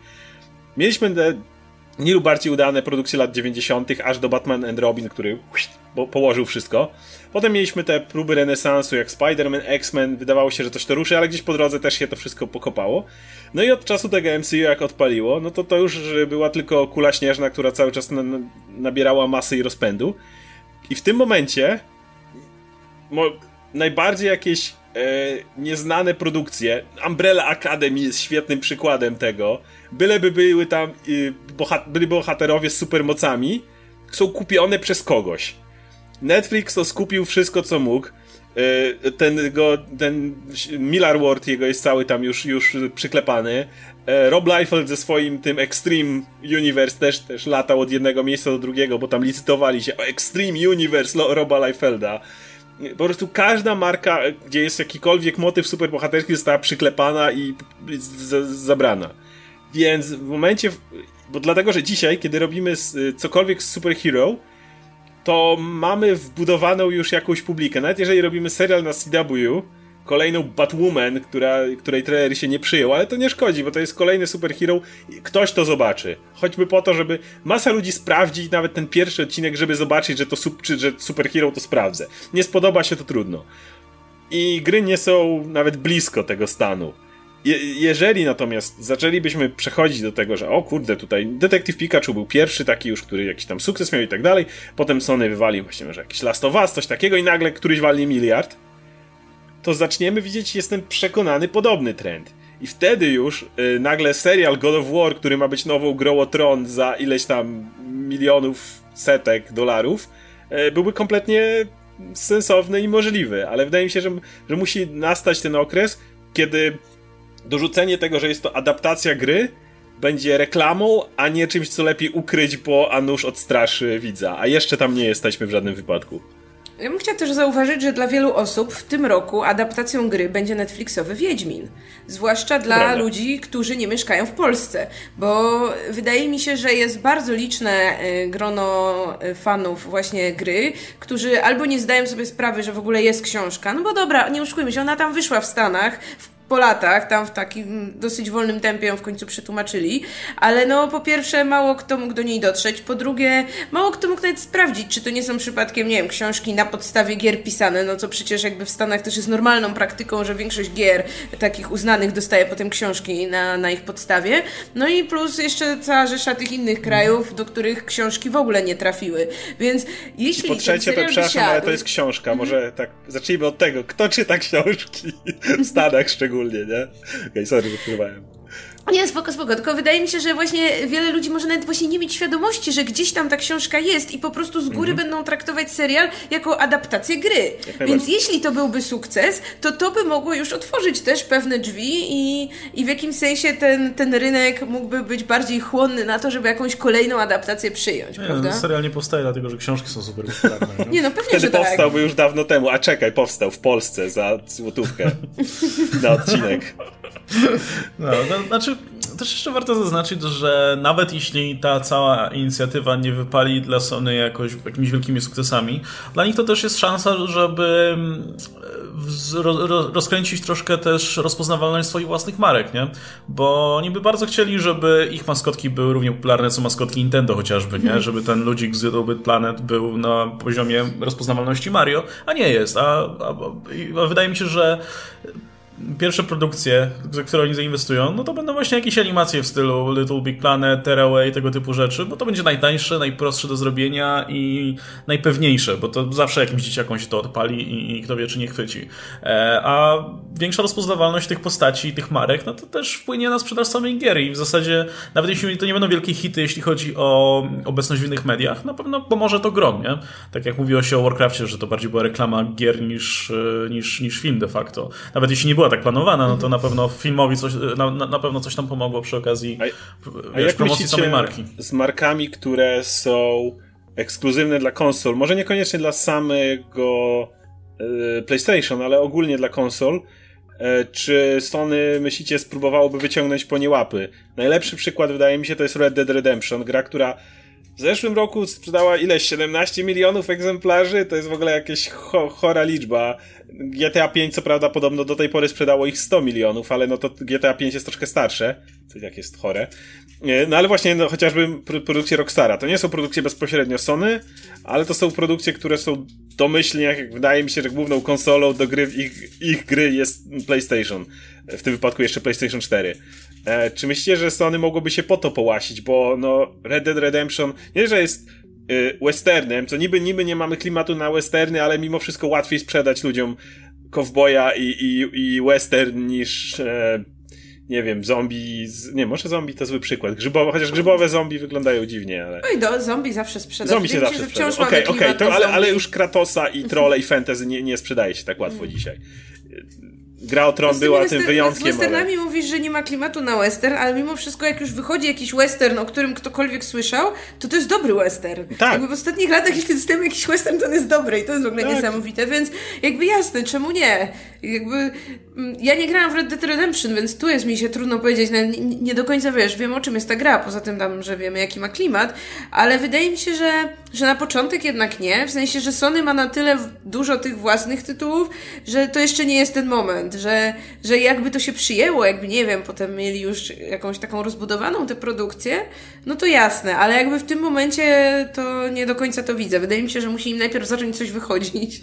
Mieliśmy nie lub bardziej udane produkcje lat 90., aż do Batman and Robin, który położył wszystko. Potem mieliśmy te próby renesansu, jak Spider-Man, X-Men, wydawało się, że coś to ruszy, ale gdzieś po drodze też się to wszystko pokopało. No i od czasu tego MCU jak odpaliło, no to to już była tylko kula śnieżna, która cały czas na, na, nabierała masy i rozpędu. I w tym momencie mo, najbardziej jakieś nieznane produkcje. Umbrella Academy jest świetnym przykładem tego. Byleby były tam y, bohat byli bohaterowie z supermocami, są kupione przez kogoś. Netflix to skupił wszystko, co mógł. E, Ten, go, ten Miller Ward jego jest cały tam już, już przyklepany. E, Rob Liefeld ze swoim tym Extreme Universe też, też latał od jednego miejsca do drugiego, bo tam licytowali się o Extreme Universe Roba Liefelda. Po prostu każda marka, gdzie jest jakikolwiek motyw superbohaterski została przyklepana i zabrana. Więc w momencie, bo dlatego, że dzisiaj, kiedy robimy cokolwiek z superhero, to mamy wbudowaną już jakąś publikę. Nawet jeżeli robimy serial na CW, kolejną Batwoman, która, której trailer się nie przyjął, ale to nie szkodzi, bo to jest kolejny superhero, ktoś to zobaczy. Choćby po to, żeby masa ludzi sprawdzić nawet ten pierwszy odcinek, żeby zobaczyć, że to sup, czy, że superhero to sprawdzę. Nie spodoba się to trudno. I gry nie są nawet blisko tego stanu. Je, jeżeli natomiast zaczęlibyśmy przechodzić do tego, że o kurde, tutaj Detective Pikachu był pierwszy taki już, który jakiś tam sukces miał i tak dalej, potem Sony wywalił właśnie może jakiś Last of Us, coś takiego i nagle któryś walnie miliard, to zaczniemy widzieć, jestem przekonany, podobny trend. I wtedy już y, nagle serial God of War, który ma być nową grą o tron za ileś tam milionów, setek dolarów, y, byłby kompletnie sensowny i możliwy. Ale wydaje mi się, że, że musi nastać ten okres, kiedy dorzucenie tego, że jest to adaptacja gry, będzie reklamą, a nie czymś, co lepiej ukryć, bo a nuż odstraszy widza. A jeszcze tam nie jesteśmy w żadnym wypadku. Ja bym chciała też zauważyć, że dla wielu osób w tym roku adaptacją gry będzie Netflixowy Wiedźmin. Zwłaszcza dla Prawda. ludzi, którzy nie mieszkają w Polsce. Bo wydaje mi się, że jest bardzo liczne y, grono y, fanów właśnie gry, którzy albo nie zdają sobie sprawy, że w ogóle jest książka. No bo dobra, nie oszukujmy się, ona tam wyszła w Stanach, w po latach, tam w takim dosyć wolnym tempie ją w końcu przetłumaczyli, ale no po pierwsze mało kto mógł do niej dotrzeć, po drugie mało kto mógł nawet sprawdzić, czy to nie są przypadkiem, nie wiem, książki na podstawie gier pisane, no co przecież jakby w Stanach też jest normalną praktyką, że większość gier takich uznanych dostaje potem książki na, na ich podstawie, no i plus jeszcze cała rzesza tych innych krajów, do których książki w ogóle nie trafiły, więc jeśli Po ten trzecie, to przepraszam, ale to jest książka. Może tak, zacznijmy od tego. Kto czyta książki? W Stanach szczególnie, nie? Okej, okay, sorry, wypływałem. Nie, spoko, spoko. Tylko wydaje mi się, że właśnie wiele ludzi może nawet właśnie nie mieć świadomości, że gdzieś tam ta książka jest i po prostu z góry będą traktować serial jako adaptację gry. Więc najbardziej. jeśli to byłby sukces, to to by mogło już otworzyć też pewne drzwi i, i w jakimś sensie ten, ten rynek mógłby być bardziej chłonny na to, żeby jakąś kolejną adaptację przyjąć, Nie, prawda? no, serial nie powstaje dlatego, że książki są super popularne. nie? Nie, no pewnie, Wtedy że tak. powstałby już dawno temu. A czekaj, powstał w Polsce za złotówkę na odcinek. No, to, znaczy, też jeszcze warto zaznaczyć, że nawet jeśli ta cała inicjatywa nie wypali dla Sony jakoś jakimiś wielkimi sukcesami, dla nich to też jest szansa, żeby mm, rozkręcić troszkę też rozpoznawalność swoich własnych marek, nie? Bo oni by bardzo chcieli, żeby ich maskotki były równie popularne co maskotki Nintendo chociażby, nie? Mhm. Żeby ten ludzik z Little Planet był na poziomie rozpoznawalności Mario, a nie jest. A, a, a wydaje mi się, że pierwsze produkcje, za które oni zainwestują, no to będą właśnie jakieś animacje w stylu Little Big Planet, Tearaway, tego typu rzeczy, bo to będzie najtańsze, najprostsze do zrobienia i najpewniejsze, bo to zawsze jakimś dzieciakom się to odpali i, i kto wie, czy nie chwyci. E, a większa rozpoznawalność tych postaci, tych marek, no to też wpłynie na sprzedaż samej gier i w zasadzie, nawet jeśli to nie będą wielkie hity, jeśli chodzi o obecność w innych mediach, na pewno pomoże to grom, nie? Tak jak mówiło się o Warcraftie, że to bardziej była reklama gier niż, e, niż, niż film de facto. Nawet jeśli nie była tak planowana, no to na pewno filmowi coś, na, na pewno coś tam pomogło przy okazji a, a jak promocji samej marki. Z markami, które są ekskluzywne dla konsol, może niekoniecznie dla samego e, PlayStation, ale ogólnie dla konsol, e, czy Sony, myślicie, spróbowałoby wyciągnąć po nie łapy? Najlepszy przykład, wydaje mi się, to jest Red Dead Redemption, gra, która w zeszłym roku sprzedała ileś 17 milionów egzemplarzy, to jest w ogóle jakaś cho chora liczba. GTA 5 co prawda podobno do tej pory sprzedało ich 100 milionów, ale no to GTA 5 jest troszkę starsze, co jak jest chore. No ale właśnie no, chociażby produkcje Rockstara. To nie są produkcje bezpośrednio Sony, ale to są produkcje, które są domyślnie, jak wydaje mi się, że główną konsolą do gry ich, ich gry jest PlayStation. W tym wypadku jeszcze PlayStation 4. E, czy myślicie, że Sony mogłoby się po to połasić? Bo no Red Dead Redemption nie, że jest y, westernem, co niby niby nie mamy klimatu na westerny, ale mimo wszystko łatwiej sprzedać ludziom kowboja i, i, i western niż e, nie wiem, zombie, z... nie, może zombie to zły przykład, grzybowe, chociaż grzybowe zombie wyglądają dziwnie, ale... No i do, zombie zawsze sprzedają. Zombie się zawsze sprzedają, okej, okej, okay, ale, ale już Kratosa i trolle i fantasy nie, nie sprzedaje się tak łatwo mm. dzisiaj Gra o Tron była tym wyjątkiem. Z westernami ale... mówisz, że nie ma klimatu na western, ale mimo wszystko jak już wychodzi jakiś western, o którym ktokolwiek słyszał, to to jest dobry western. Tak. Jakby w ostatnich latach, jeśli dostajemy jakiś western, to on jest dobry i to jest w ogóle tak. niesamowite, więc jakby jasne, czemu nie? Jakby mm, ja nie grałam w Red Dead Redemption, więc tu jest mi się trudno powiedzieć, nie, nie do końca wiesz, wiem o czym jest ta gra, poza tym tam, że wiemy jaki ma klimat, ale wydaje mi się, że, że na początek jednak nie, w sensie, że Sony ma na tyle dużo tych własnych tytułów, że to jeszcze nie jest ten moment, że, że jakby to się przyjęło, jakby nie wiem, potem mieli już jakąś taką rozbudowaną tę produkcję, no to jasne, ale jakby w tym momencie to nie do końca to widzę. Wydaje mi się, że musi im najpierw zacząć coś wychodzić.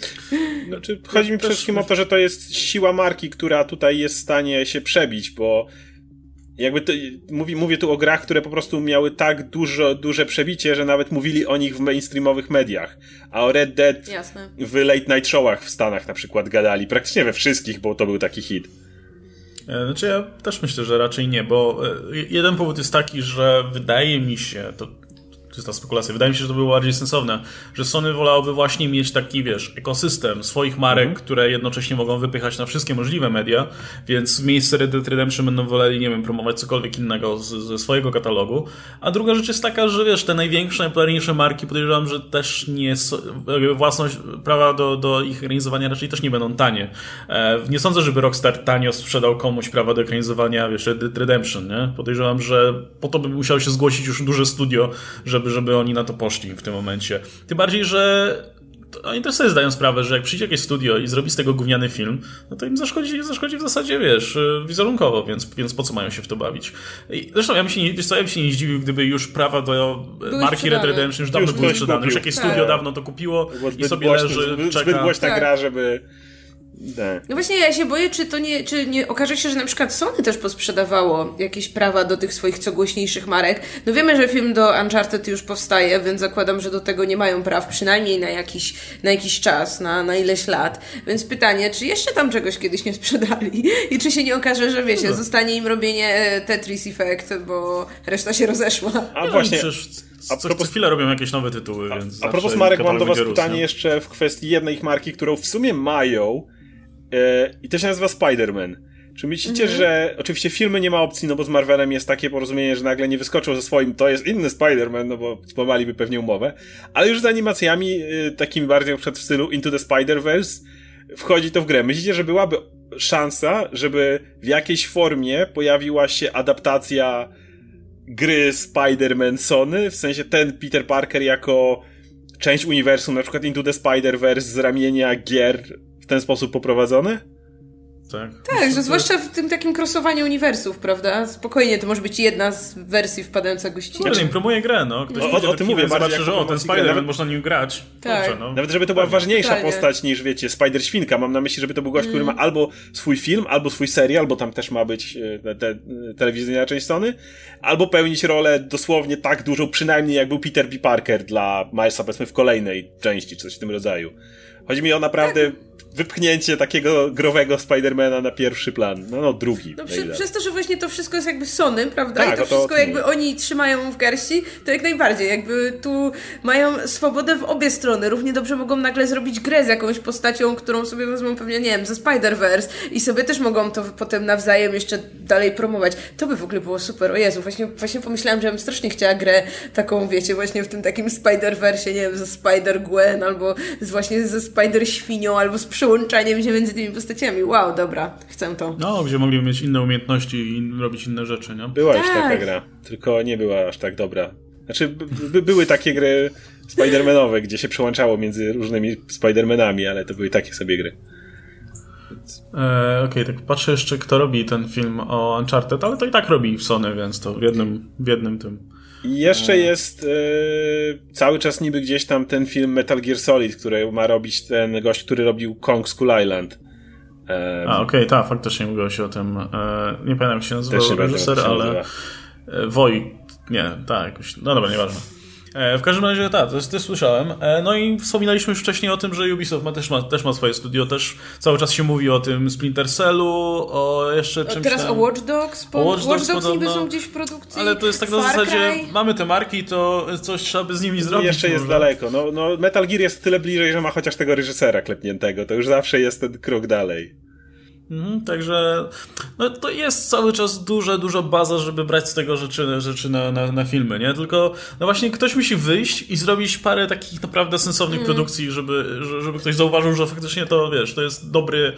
Znaczy, chodzi mi przede wszystkim o to, że to jest siła marki, która tutaj jest w stanie się przebić, bo jakby to, mówi, mówię tu o grach, które po prostu miały tak dużo, duże przebicie, że nawet mówili o nich w mainstreamowych mediach. A o Red Dead Jasne. w late night showach w Stanach na przykład gadali. Praktycznie we wszystkich, bo to był taki hit. E, znaczy ja też myślę, że raczej nie, bo e, jeden powód jest taki, że wydaje mi się, to czysta spekulacja. Wydaje mi się, że to było bardziej sensowne, że Sony wolałoby właśnie mieć taki, wiesz, ekosystem swoich marek, mm -hmm. które jednocześnie mogą wypychać na wszystkie możliwe media, więc w miejsce Red Dead Redemption będą woleli, nie wiem, promować cokolwiek innego z, ze swojego katalogu. A druga rzecz jest taka, że wiesz, te największe, najpopularniejsze marki podejrzewam, że też nie własność, prawa do, do ich ekranizowania raczej też nie będą tanie. E, nie sądzę, żeby Rockstar tanio sprzedał komuś prawa do ekranizowania, wiesz, Red Dead Redemption, nie? Podejrzewam, że po to by musiało się zgłosić już duże studio, żeby żeby, żeby oni na to poszli w tym momencie. Tym bardziej, że oni też sobie zdają sprawę, że jak przyjdzie jakieś studio i zrobi z tego gówniany film, no to im zaszkodzi, zaszkodzi w zasadzie, wiesz, wizerunkowo, więc, więc po co mają się w to bawić? I zresztą ja bym się nie, wiesz co, ja bym się nie zdziwił, gdyby już prawa do były marki sprzedane. Red Redemption już dawno już były sprzedane. Już jakieś tak. studio dawno to kupiło i sobie leży, zbyt, czeka. Zbyt głośna tak. gra, żeby tak. No właśnie ja się boję, czy to nie, czy nie okaże się, że na przykład Sony też posprzedawało jakieś prawa do tych swoich co głośniejszych marek. No wiemy, że film do Uncharted już powstaje, więc zakładam, że do tego nie mają praw, przynajmniej na jakiś, na jakiś czas, na, na ileś lat. Więc pytanie, czy jeszcze tam czegoś kiedyś nie sprzedali? I czy się nie okaże, że wiecie, no. zostanie im robienie e, Tetris Effect, bo reszta się rozeszła. A no, właśnie... A propos, co chwilę robią jakieś nowe tytuły, a, więc. A propos Marek, mam do Was pytanie jeszcze w kwestii jednej marki, którą w sumie mają, I to się nazywa Spider-Man. Czy myślicie, mhm. że oczywiście filmy nie ma opcji, no bo z Marvelem jest takie porozumienie, że nagle nie wyskoczą ze swoim, to jest inny Spider-Man, no bo złamaliby pewnie umowę, ale już z animacjami y, takimi bardziej na przykład w stylu Into the Spider-Verse wchodzi to w grę. Myślicie, że byłaby szansa, żeby w jakiejś formie pojawiła się adaptacja gry Spider-Man Sony, w sensie ten Peter Parker jako część uniwersum, na przykład Into the Spider-Verse z ramienia gier w ten sposób poprowadzony? Tak, tak że zwłaszcza w tym takim krosowaniu uniwersów, prawda? Spokojnie, to może być jedna z wersji wpadająca gościna. No, promuje grę, no. Ktoś o, o, tym mówię, zobaczy, że o, ten Spider-Man, nawet... można nim grać. Tak. Dobrze, no. Nawet żeby to była ważniejsza Totalnie. postać niż, wiecie, Spider-Świnka. Mam na myśli, żeby to był gość, mm. który ma albo swój film, albo swój serial, bo tam też ma być e, te, te, telewizyjna część Sony, albo pełnić rolę dosłownie tak dużą, przynajmniej jak był Peter B. Parker dla Milesa, powiedzmy, w kolejnej części, czy coś w tym rodzaju. Chodzi mi o naprawdę tak wypchnięcie takiego growego Spidermana na pierwszy plan. No, no drugi. No, przy, przez to, że właśnie to wszystko jest jakby Sony, prawda? Tak, I to, to wszystko jakby oni trzymają w garści, to jak najbardziej. Jakby tu mają swobodę w obie strony. Równie dobrze mogą nagle zrobić grę z jakąś postacią, którą sobie wezmą pewnie, nie wiem, ze Spider-Verse i sobie też mogą to potem nawzajem jeszcze dalej promować. To by w ogóle było super. O Jezu, właśnie, właśnie pomyślałam, że bym strasznie chciała grę taką, wiecie, właśnie w tym takim Spider-Verse, nie wiem, ze Spider-Gwen albo z właśnie ze Spider-Świnią albo z przełączaniem się między tymi postaciami. Wow, dobra, chcę to. No, gdzie mogliby mieć inne umiejętności i robić inne rzeczy, nie? Była tak. już taka gra, tylko nie była aż tak dobra. Znaczy, by, były takie gry Spidermanowe, gdzie się przełączało między różnymi Spidermanami, ale to były takie sobie gry. E, Okej, okay, tak patrzę jeszcze, kto robi ten film o Uncharted, ale to i tak robi w Sony, więc to w jednym, w jednym tym. I jeszcze e. jest e, cały czas niby gdzieś tam ten film Metal Gear Solid, który ma robić ten gość, który robił Kong Skull Island. E, A, okej, okay, tak, faktycznie mówiło się o tym. E, nie pamiętam jak się nazywał reżyser, ale e, Woj, nie, tak, jakoś, no dobra, nieważne. E, w każdym razie tak, to też słyszałem. E, no i wspominaliśmy już wcześniej o tym, że Ubisoft ma, też, ma, też ma swoje studio, też cały czas się mówi o tym Splinter Cellu, o jeszcze czymś Teraz tam. o Watch Dogs, po, Watch Dogs, Watch Dogs niby są gdzieś w produkcji. Ale to jest tak na zasadzie, mamy te marki, to coś trzeba by z nimi zrobić. Jeszcze jest może. daleko. No, no, Metal Gear jest tyle bliżej, że ma chociaż tego reżysera klepniętego. To już zawsze jest ten krok dalej. Mhm, także no, to jest cały czas duża, duża baza, żeby brać z tego rzeczy, rzeczy na, na, na filmy, nie? Tylko no właśnie ktoś musi wyjść i zrobić parę takich naprawdę sensownych mm. produkcji, żeby, żeby ktoś zauważył, że faktycznie to, wiesz, to jest dobry,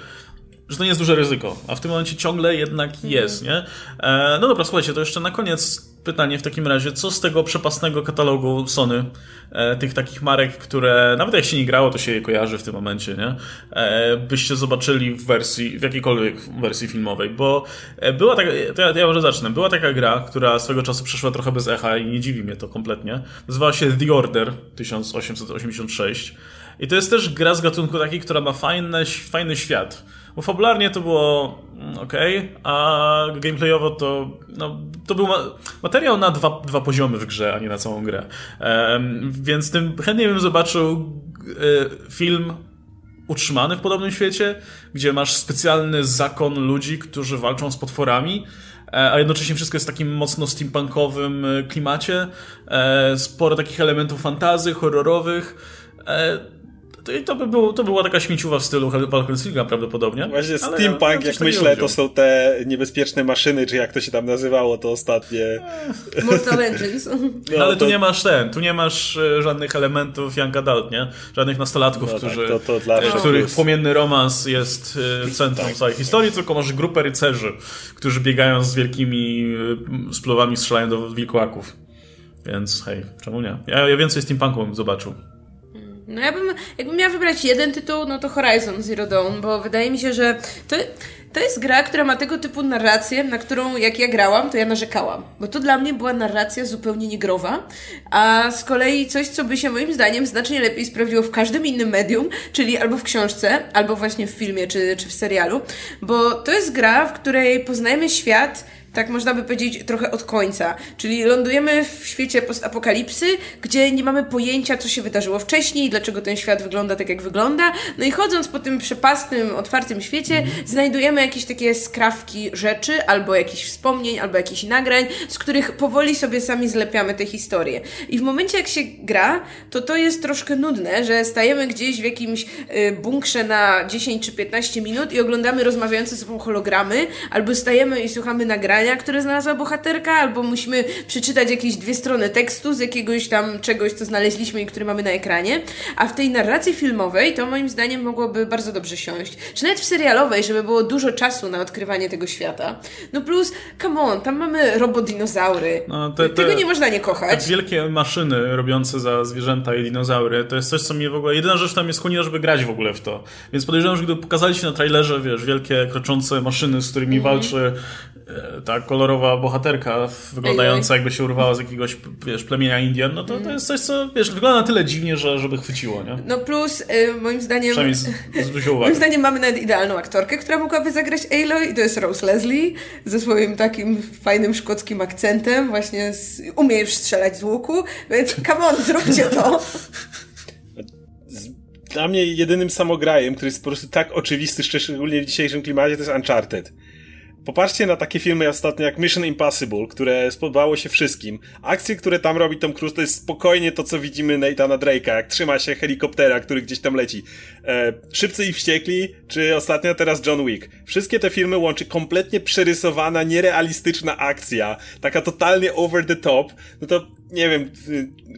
że to nie jest duże ryzyko, a w tym momencie ciągle jednak mhm. jest, nie? E, no dobra, słuchajcie, to jeszcze na koniec pytanie w takim razie, co z tego przepasnego katalogu Sony, e, tych takich marek, które nawet jak się nie grało, to się je kojarzy w tym momencie, nie? E, byście zobaczyli w wersji, w jakiejkolwiek wersji filmowej, bo e, była taka, to ja, to ja może zacznę, była taka gra, która swego czasu przeszła trochę bez echa i nie dziwi mnie to kompletnie, nazywała się The Order 1886 i to jest też gra z gatunku takiej, która ma fajne, fajny świat bo fabularnie to było mm, ok, a gameplayowo to, no, to był ma materiał na dwa, dwa poziomy w grze, a nie na całą grę. Um, więc tym chętnie bym zobaczył y, film utrzymany w podobnym świecie, gdzie masz specjalny zakon ludzi, którzy walczą z potworami, e, a jednocześnie wszystko jest w takim mocno steampunkowym e, klimacie. Sporo takich elementów fantazy, horrorowych. To, to, by było, to była taka śmieciuwa w stylu Valkyrie prawdopodobnie. Właśnie steampunk, ja, jak myślę, to są te niebezpieczne maszyny, czy jak to się tam nazywało, to ostatnie... Mortal Engines. No, ale to... tu nie masz ten, tu nie masz e, żadnych elementów young adult, nie? Żadnych nastolatków, no, którzy, tak, to, to dla których płomienny romans jest e, centrum tak, całej tak. historii, tylko masz grupę rycerzy, którzy biegają z wielkimi e, spluwami, strzelają do wilkołaków. Więc hej, czemu nie? Ja, ja więcej steampunku bym zobaczył. No ja bym, jakbym miała wybrać jeden tytuł, no to Horizon Zero Dawn, bo wydaje mi się, że to, to jest gra, która ma tego typu narrację, na którą jak ja grałam, to ja narzekałam. Bo to dla mnie była narracja zupełnie niegrowa, a z kolei coś, co by się moim zdaniem znacznie lepiej sprawdziło w każdym innym medium, czyli albo w książce, albo właśnie w filmie, czy, czy w serialu, bo to jest gra, w której poznajemy świat tak można by powiedzieć, trochę od końca. Czyli lądujemy w świecie postapokalipsy, gdzie nie mamy pojęcia, co się wydarzyło wcześniej, dlaczego ten świat wygląda tak, jak wygląda. No i chodząc po tym przepastnym, otwartym świecie, mm. znajdujemy jakieś takie skrawki rzeczy, albo jakichś wspomnień, albo jakichś nagrań, z których powoli sobie sami zlepiamy te historie. I w momencie, jak się gra, to to jest troszkę nudne, że stajemy gdzieś w jakimś y, bunkrze na 10 czy 15 minut i oglądamy rozmawiające ze sobą hologramy, albo stajemy i słuchamy nagrania, zdania, które znalazła bohaterka, albo musimy przeczytać jakieś dwie strony tekstu z jakiegoś tam czegoś, co znaleźliśmy i który mamy na ekranie. A w tej narracji filmowej to moim zdaniem mogłoby bardzo dobrze siąść. Czy nawet w serialowej, żeby było dużo czasu na odkrywanie tego świata. No plus, come on, tam mamy robodinozaury. No, te, te, Tego nie można nie kochać. Te wielkie maszyny robiące za zwierzęta i dinozaury, to jest coś, co mnie w ogóle, jedyna rzecz, która mnie skłoniła, żeby grać w ogóle w to. Więc podejrzewam, że gdyby pokazali się na trailerze, wiesz, wielkie kroczące maszyny, z którymi mm. walczy e, ta kolorowa bohaterka, wyglądająca jakby się urwała z jakiegoś, wiesz, plemienia Indian, no to, to jest coś, co, wiesz, wygląda na tyle dziwnie, że, żeby chwyciło, nie? No plus, y, moim zdaniem... Z, z moim zdaniem mamy nawet idealną aktorkę, która mogłaby zagrać Aloy i to jest Rose Leslie ze swoim takim fajnym szkockim akcentem, właśnie z, umie strzelać z łuku, więc come on, zróbcie to. Dla mnie jedynym samograjem, który jest po prostu tak oczywisty, szczególnie w dzisiejszym klimacie, to jest Uncharted. Popatrzcie na takie filmy ostatnio jak Mission Impossible, które spodobało się wszystkim. Akcje, które tam robi Tom Cruise, to jest spokojnie to, co widzimy Nathana Drake'a, jak trzyma się helikoptera, który gdzieś tam leci. E, Szybcy i Wściekli, czy ostatnio teraz John Wick. Wszystkie te filmy łączy kompletnie przerysowana, nierealistyczna akcja, taka totalnie over the top. No to nie wiem,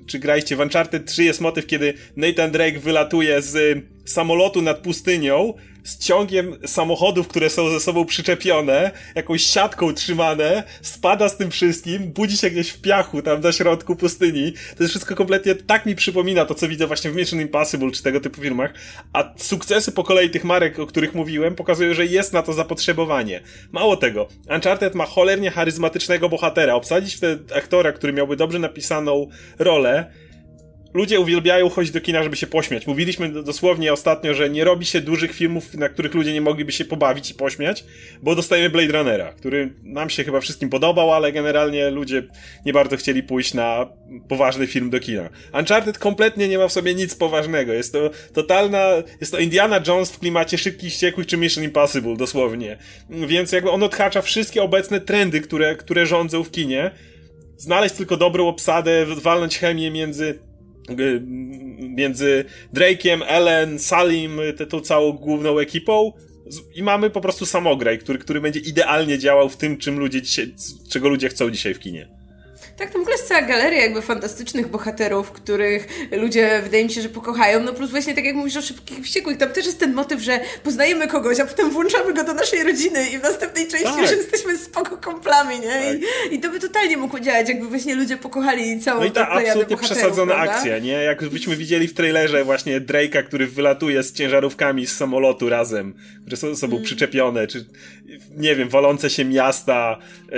czy graliście w Uncharted 3 jest motyw, kiedy Nathan Drake wylatuje z samolotu nad pustynią, z ciągiem samochodów, które są ze sobą przyczepione, jakąś siatką trzymane, spada z tym wszystkim, budzi się gdzieś w piachu tam na środku pustyni. To jest wszystko kompletnie tak mi przypomina to, co widzę właśnie w Mission Impossible czy tego typu filmach, a sukcesy po kolei tych marek, o których mówiłem, pokazują, że jest na to zapotrzebowanie. Mało tego, Uncharted ma cholernie charyzmatycznego bohatera. Obsadzić wtedy aktora, który miałby dobrze napisaną rolę, Ludzie uwielbiają chodzić do kina, żeby się pośmiać. Mówiliśmy dosłownie ostatnio, że nie robi się dużych filmów, na których ludzie nie mogliby się pobawić i pośmiać, bo dostajemy Blade Runnera, który nam się chyba wszystkim podobał, ale generalnie ludzie nie bardzo chcieli pójść na poważny film do kina. Uncharted kompletnie nie ma w sobie nic poważnego. Jest to totalna, jest to Indiana Jones w klimacie szybkich, ściekłych czy Mission Impossible, dosłownie. Więc jakby on odhacza wszystkie obecne trendy, które, które rządzą w kinie. Znaleźć tylko dobrą obsadę, walnąć chemię między między Drake'iem, Ellen, Salim, tą całą główną ekipą i mamy po prostu samograj, który, który będzie idealnie działał w tym, czym ludzie dzisiaj, czego ludzie chcą dzisiaj w kinie. Tak, to w ogóle jest cała galeria jakby fantastycznych bohaterów, których ludzie wydaje mi się, że pokochają. No plus właśnie tak jak mówisz o szybkich wściekłych, tam też jest ten motyw, że poznajemy kogoś, a potem włączamy go do naszej rodziny i w następnej części tak. już jesteśmy spoko komplami, nie? Tak. I, I, to by totalnie mogło działać, jakby właśnie ludzie pokochali całą No i ta absolutnie przesadzona prawda? akcja, nie? Jakbyśmy widzieli w trailerze właśnie Drake'a, który wylatuje z ciężarówkami z samolotu razem, które są ze sobą mm. przyczepione, czy nie wiem, walące się miasta, e,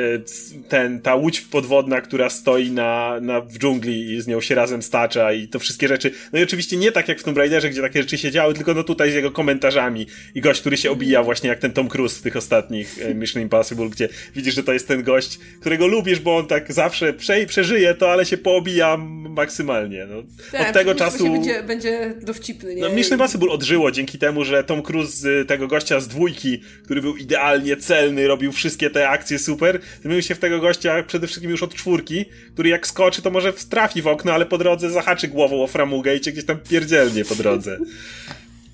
ten, ta łódź podwodna, która stoi na, na, w dżungli i z nią się razem stacza i to wszystkie rzeczy. No i oczywiście nie tak jak w Tomb Raiderze, gdzie takie rzeczy się działy, tylko no tutaj z jego komentarzami i gość, który się obija właśnie jak ten Tom Cruise w tych ostatnich e, Mission Impossible, gdzie widzisz, że to jest ten gość, którego lubisz, bo on tak zawsze prze, przeżyje to, ale się poobija maksymalnie. No, tak, od tego czasu... Będzie, będzie dowcipny, nie? No, Mission Impossible odżyło dzięki temu, że Tom Cruise z tego gościa z dwójki, który był idealnie celny, robił wszystkie te akcje super, zmienił się w tego gościa przede wszystkim już od czwórki, który jak skoczy, to może trafi w okno, ale po drodze zahaczy głową o framugę i cię gdzieś tam pierdzielnie po drodze.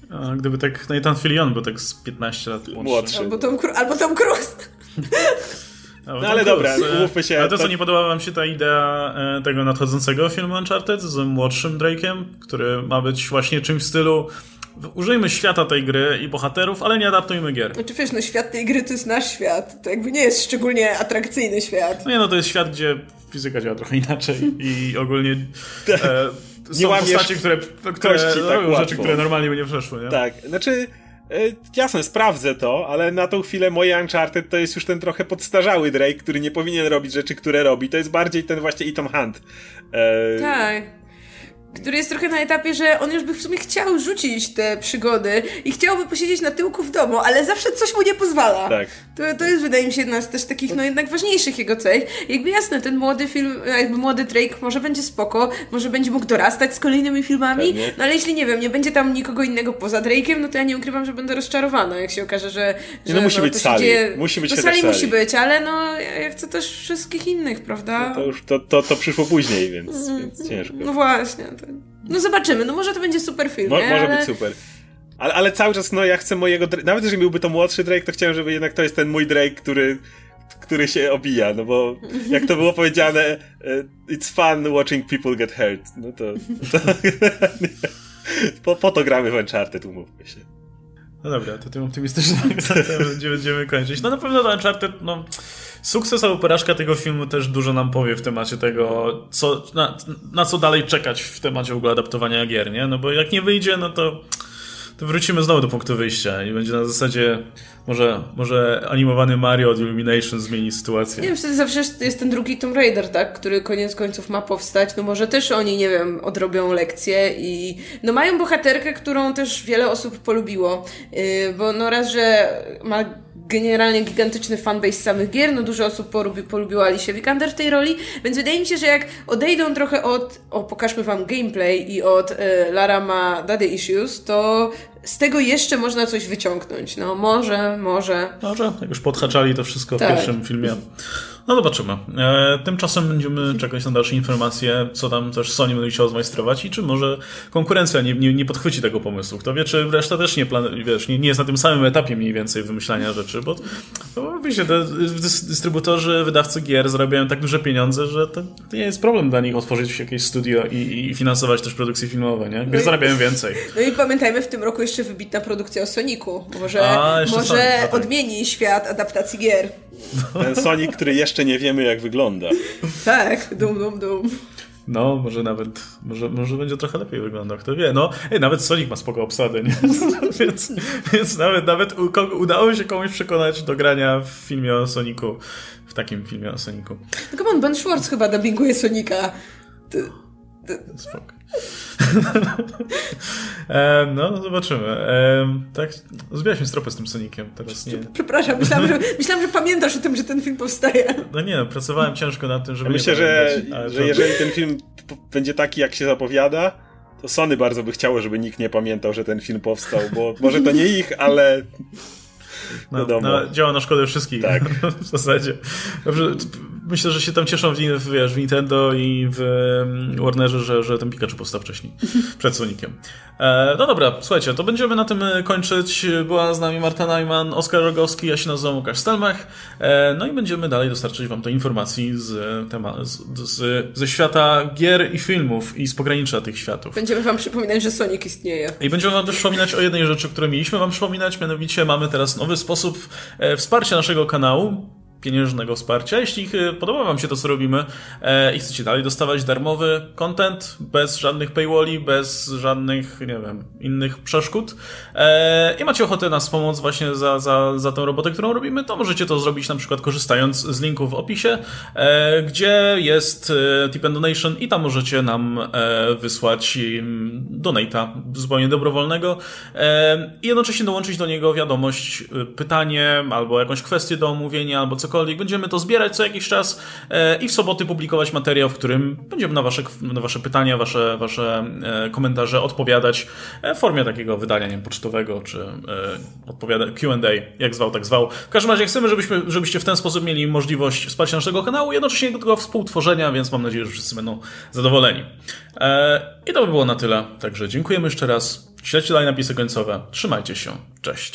A gdyby tak Nathan Fillion był tak z 15 lat młodszy. młodszy. Albo Tom, albo Tom Cruise. No, no ale dobra, umówmy się. Ale to, co nie podoba wam się ta idea e, tego nadchodzącego filmu Uncharted z młodszym Drake'em, który ma być właśnie czymś w stylu użyjmy świata tej gry i bohaterów, ale nie adaptujmy gier. Znaczy wiesz, no świat tej gry to jest nasz świat. To jakby nie jest szczególnie atrakcyjny świat. No nie, no to jest świat, gdzie fizyka działa trochę inaczej i ogólnie e, są nie postacie, które, które kości, tak robią rzeczy, które normalnie by nie przeszły, nie? Tak, znaczy... E, jasne, sprawdzę to, ale na tą chwilę moje Uncharted to jest już ten trochę podstarzały Drake, który nie powinien robić rzeczy, które robi. To jest bardziej ten właśnie Ethan Hunt. E... Tak który jest trochę na etapie, że on już by w sumie chciał rzucić te przygody i chciałby posiedzieć na tyłku w domu, ale zawsze coś mu nie pozwala. Tak. To, to jest, wydaje mi się, jedna z też takich, no jednak ważniejszych jego cech. Jakby jasne, ten młody film, jakby młody Drake może będzie spoko, może będzie mógł dorastać z kolejnymi filmami, Pewnie. no ale jeśli, nie wiem, nie będzie tam nikogo innego poza Drake'iem, no to ja nie ukrywam, że będę rozczarowana, jak się okaże, że... że no musi no, być sali. Dzieje... Musi być no, sali musi być, ale no ja chcę też wszystkich innych, prawda? No to już, to, to, to przyszło później, więc, więc ciężko. No właśnie. To... No zobaczymy, no może to będzie super film. Mo- może ale... być super. Ale, ale cały czas, no ja chcę mojego. Nawet jeżeli byłby to młodszy Drake, to chciałem, żeby jednak to jest ten mój Drake, który który się obija, no bo jak to było powiedziane, e, it's fun watching people get hurt. No to, to po, po to gramy w Uncharted, umówmy się. No dobra, to tym optymistycznym akcentem będziemy kończyć. No na pewno to Uncharted, no sukces albo porażka tego filmu też dużo nam powie w temacie tego, co, na, na co dalej czekać w temacie w ogóle adaptowania gier, nie? No bo jak nie wyjdzie, no to to wrócimy znowu do punktu wyjścia i będzie na zasadzie może, może animowany Mario od Illumination zmieni sytuację. Nie wiem, wtedy zawsze jest ten drugi Tomb Raider, tak? Który koniec końców ma powstać. No może też oni, nie wiem, odrobią lekcję i no mają bohaterkę, którą też wiele osób polubiło. Yy, bo no raz, że ma generalnie gigantyczny fanbase samych gier, no dużo osób polubi, polubiło Alicia Vikander w tej roli, więc wydaje mi się, że jak odejdą trochę od, o pokażmy wam gameplay i od y, Lara ma daddy issues, to z tego jeszcze można coś wyciągnąć. No może, może. Może, jak już podhaczali to wszystko tak. w pierwszym filmie. No zobaczymy. E, tymczasem będziemy czekać na dalsze informacje, co tam też Sony będzie chciał zmajstrować i czy może konkurencja nie, nie, nie podchwyci tego pomysłu. Kto wie, czy reszta też nie, plan, wiesz, nie, nie jest na tym samym etapie mniej więcej wymyślania rzeczy, bo no, wiecie, dystrybutorzy, wydawcy gier zarabiają tak duże pieniądze, że to nie jest problem dla nich otworzyć jakieś studio i, i finansować też produkcje filmowe, nie? Gry no zarabiają więcej. No i pamiętajmy, w tym roku jeszcze wybitna produkcja o Soniku. Może, A, może Sonic, tak. odmieni świat adaptacji gier. Ten Sonic, który jeszcze nie wiemy jak wygląda. Tak, dum dum dum. No, może nawet, może, może będzie trochę lepiej wyglądał, kto wie. No, ej, nawet Sonic ma spoko obsadę, nie? więc, więc nawet, nawet udało się komuś przekonać do grania w filmie o Soniku, w takim filmie o Soniku. No come on, Ben Schwartz chyba dubbinguje Sonika. Spoko. e, no, zobaczymy. Tak, zbieraliśmy stropę z tym Soniciem, teraz nie. Przepraszam, myślałam że, myślałam, że pamiętasz o tym, że ten film powstaje. No nie, no, pracowałem ciężko nad tym, żeby. Ja myślę, że, że jeżeli ten film będzie taki, jak się zapowiada, to Sony bardzo by chciało, żeby nikt nie pamiętał, że ten film powstał, bo może to nie ich, ale no, no, działa na szkodę wszystkich. Tak. w zasadzie. Myślę, że się tam cieszą w, wiesz, w Nintendo i w Warnerze, że, że ten Pikachu powstał wcześniej. Przed Soniciem. E, no dobra, słuchajcie, to będziemy na tym kończyć. Była z nami Marta Najman, Oskar Rogowski, ja się nazywam Łukasz Stelmach. E, no i będziemy dalej dostarczyć wam te informacji z, tema, z, z, ze świata gier i filmów i z pogranicza tych światów. Będziemy wam przypominać, że Sonic istnieje. I będziemy wam też przypominać o jednej rzeczy, którą mieliśmy wam przypominać, mianowicie mamy teraz nowy sposób e, wsparcia naszego kanału pieniężnego wsparcia. Jeśli podoba Wam się to, co robimy e, i chcecie dalej dostawać darmowy content, bez żadnych paywalli, bez żadnych, nie wiem, innych przeszkód e, i macie ochotę nas pomóc właśnie za, za, za tą robotę, którą robimy, to możecie to zrobić na przykład korzystając z linku w opisie, e, gdzie jest e, tip and donation i tam możecie nam e, wysłać donata zupełnie dobrowolnego e, i jednocześnie dołączyć do niego wiadomość, e, pytanie albo jakąś kwestię do omówienia, albo cokolwiek cokolwiek. Będziemy to zbierać co jakiś czas e, i w soboty publikować materiał, w którym będziemy na wasze, na wasze pytania, wasze, wasze e, komentarze odpowiadać e, w formie takiego wydania nie wiem, pocztowego, czy odpowiada Q&A, jak zwał, tak zwał. W każdym razie chcemy, żebyśmy, żebyście w ten sposób mieli możliwość wsparcia naszego kanału, jednocześnie tego współtworzenia, więc mam nadzieję, że wszyscy będą zadowoleni. I to by było na tyle. Także dziękujemy jeszcze raz. Śledźcie dalej napisy końcowe. Trzymajcie się. Cześć.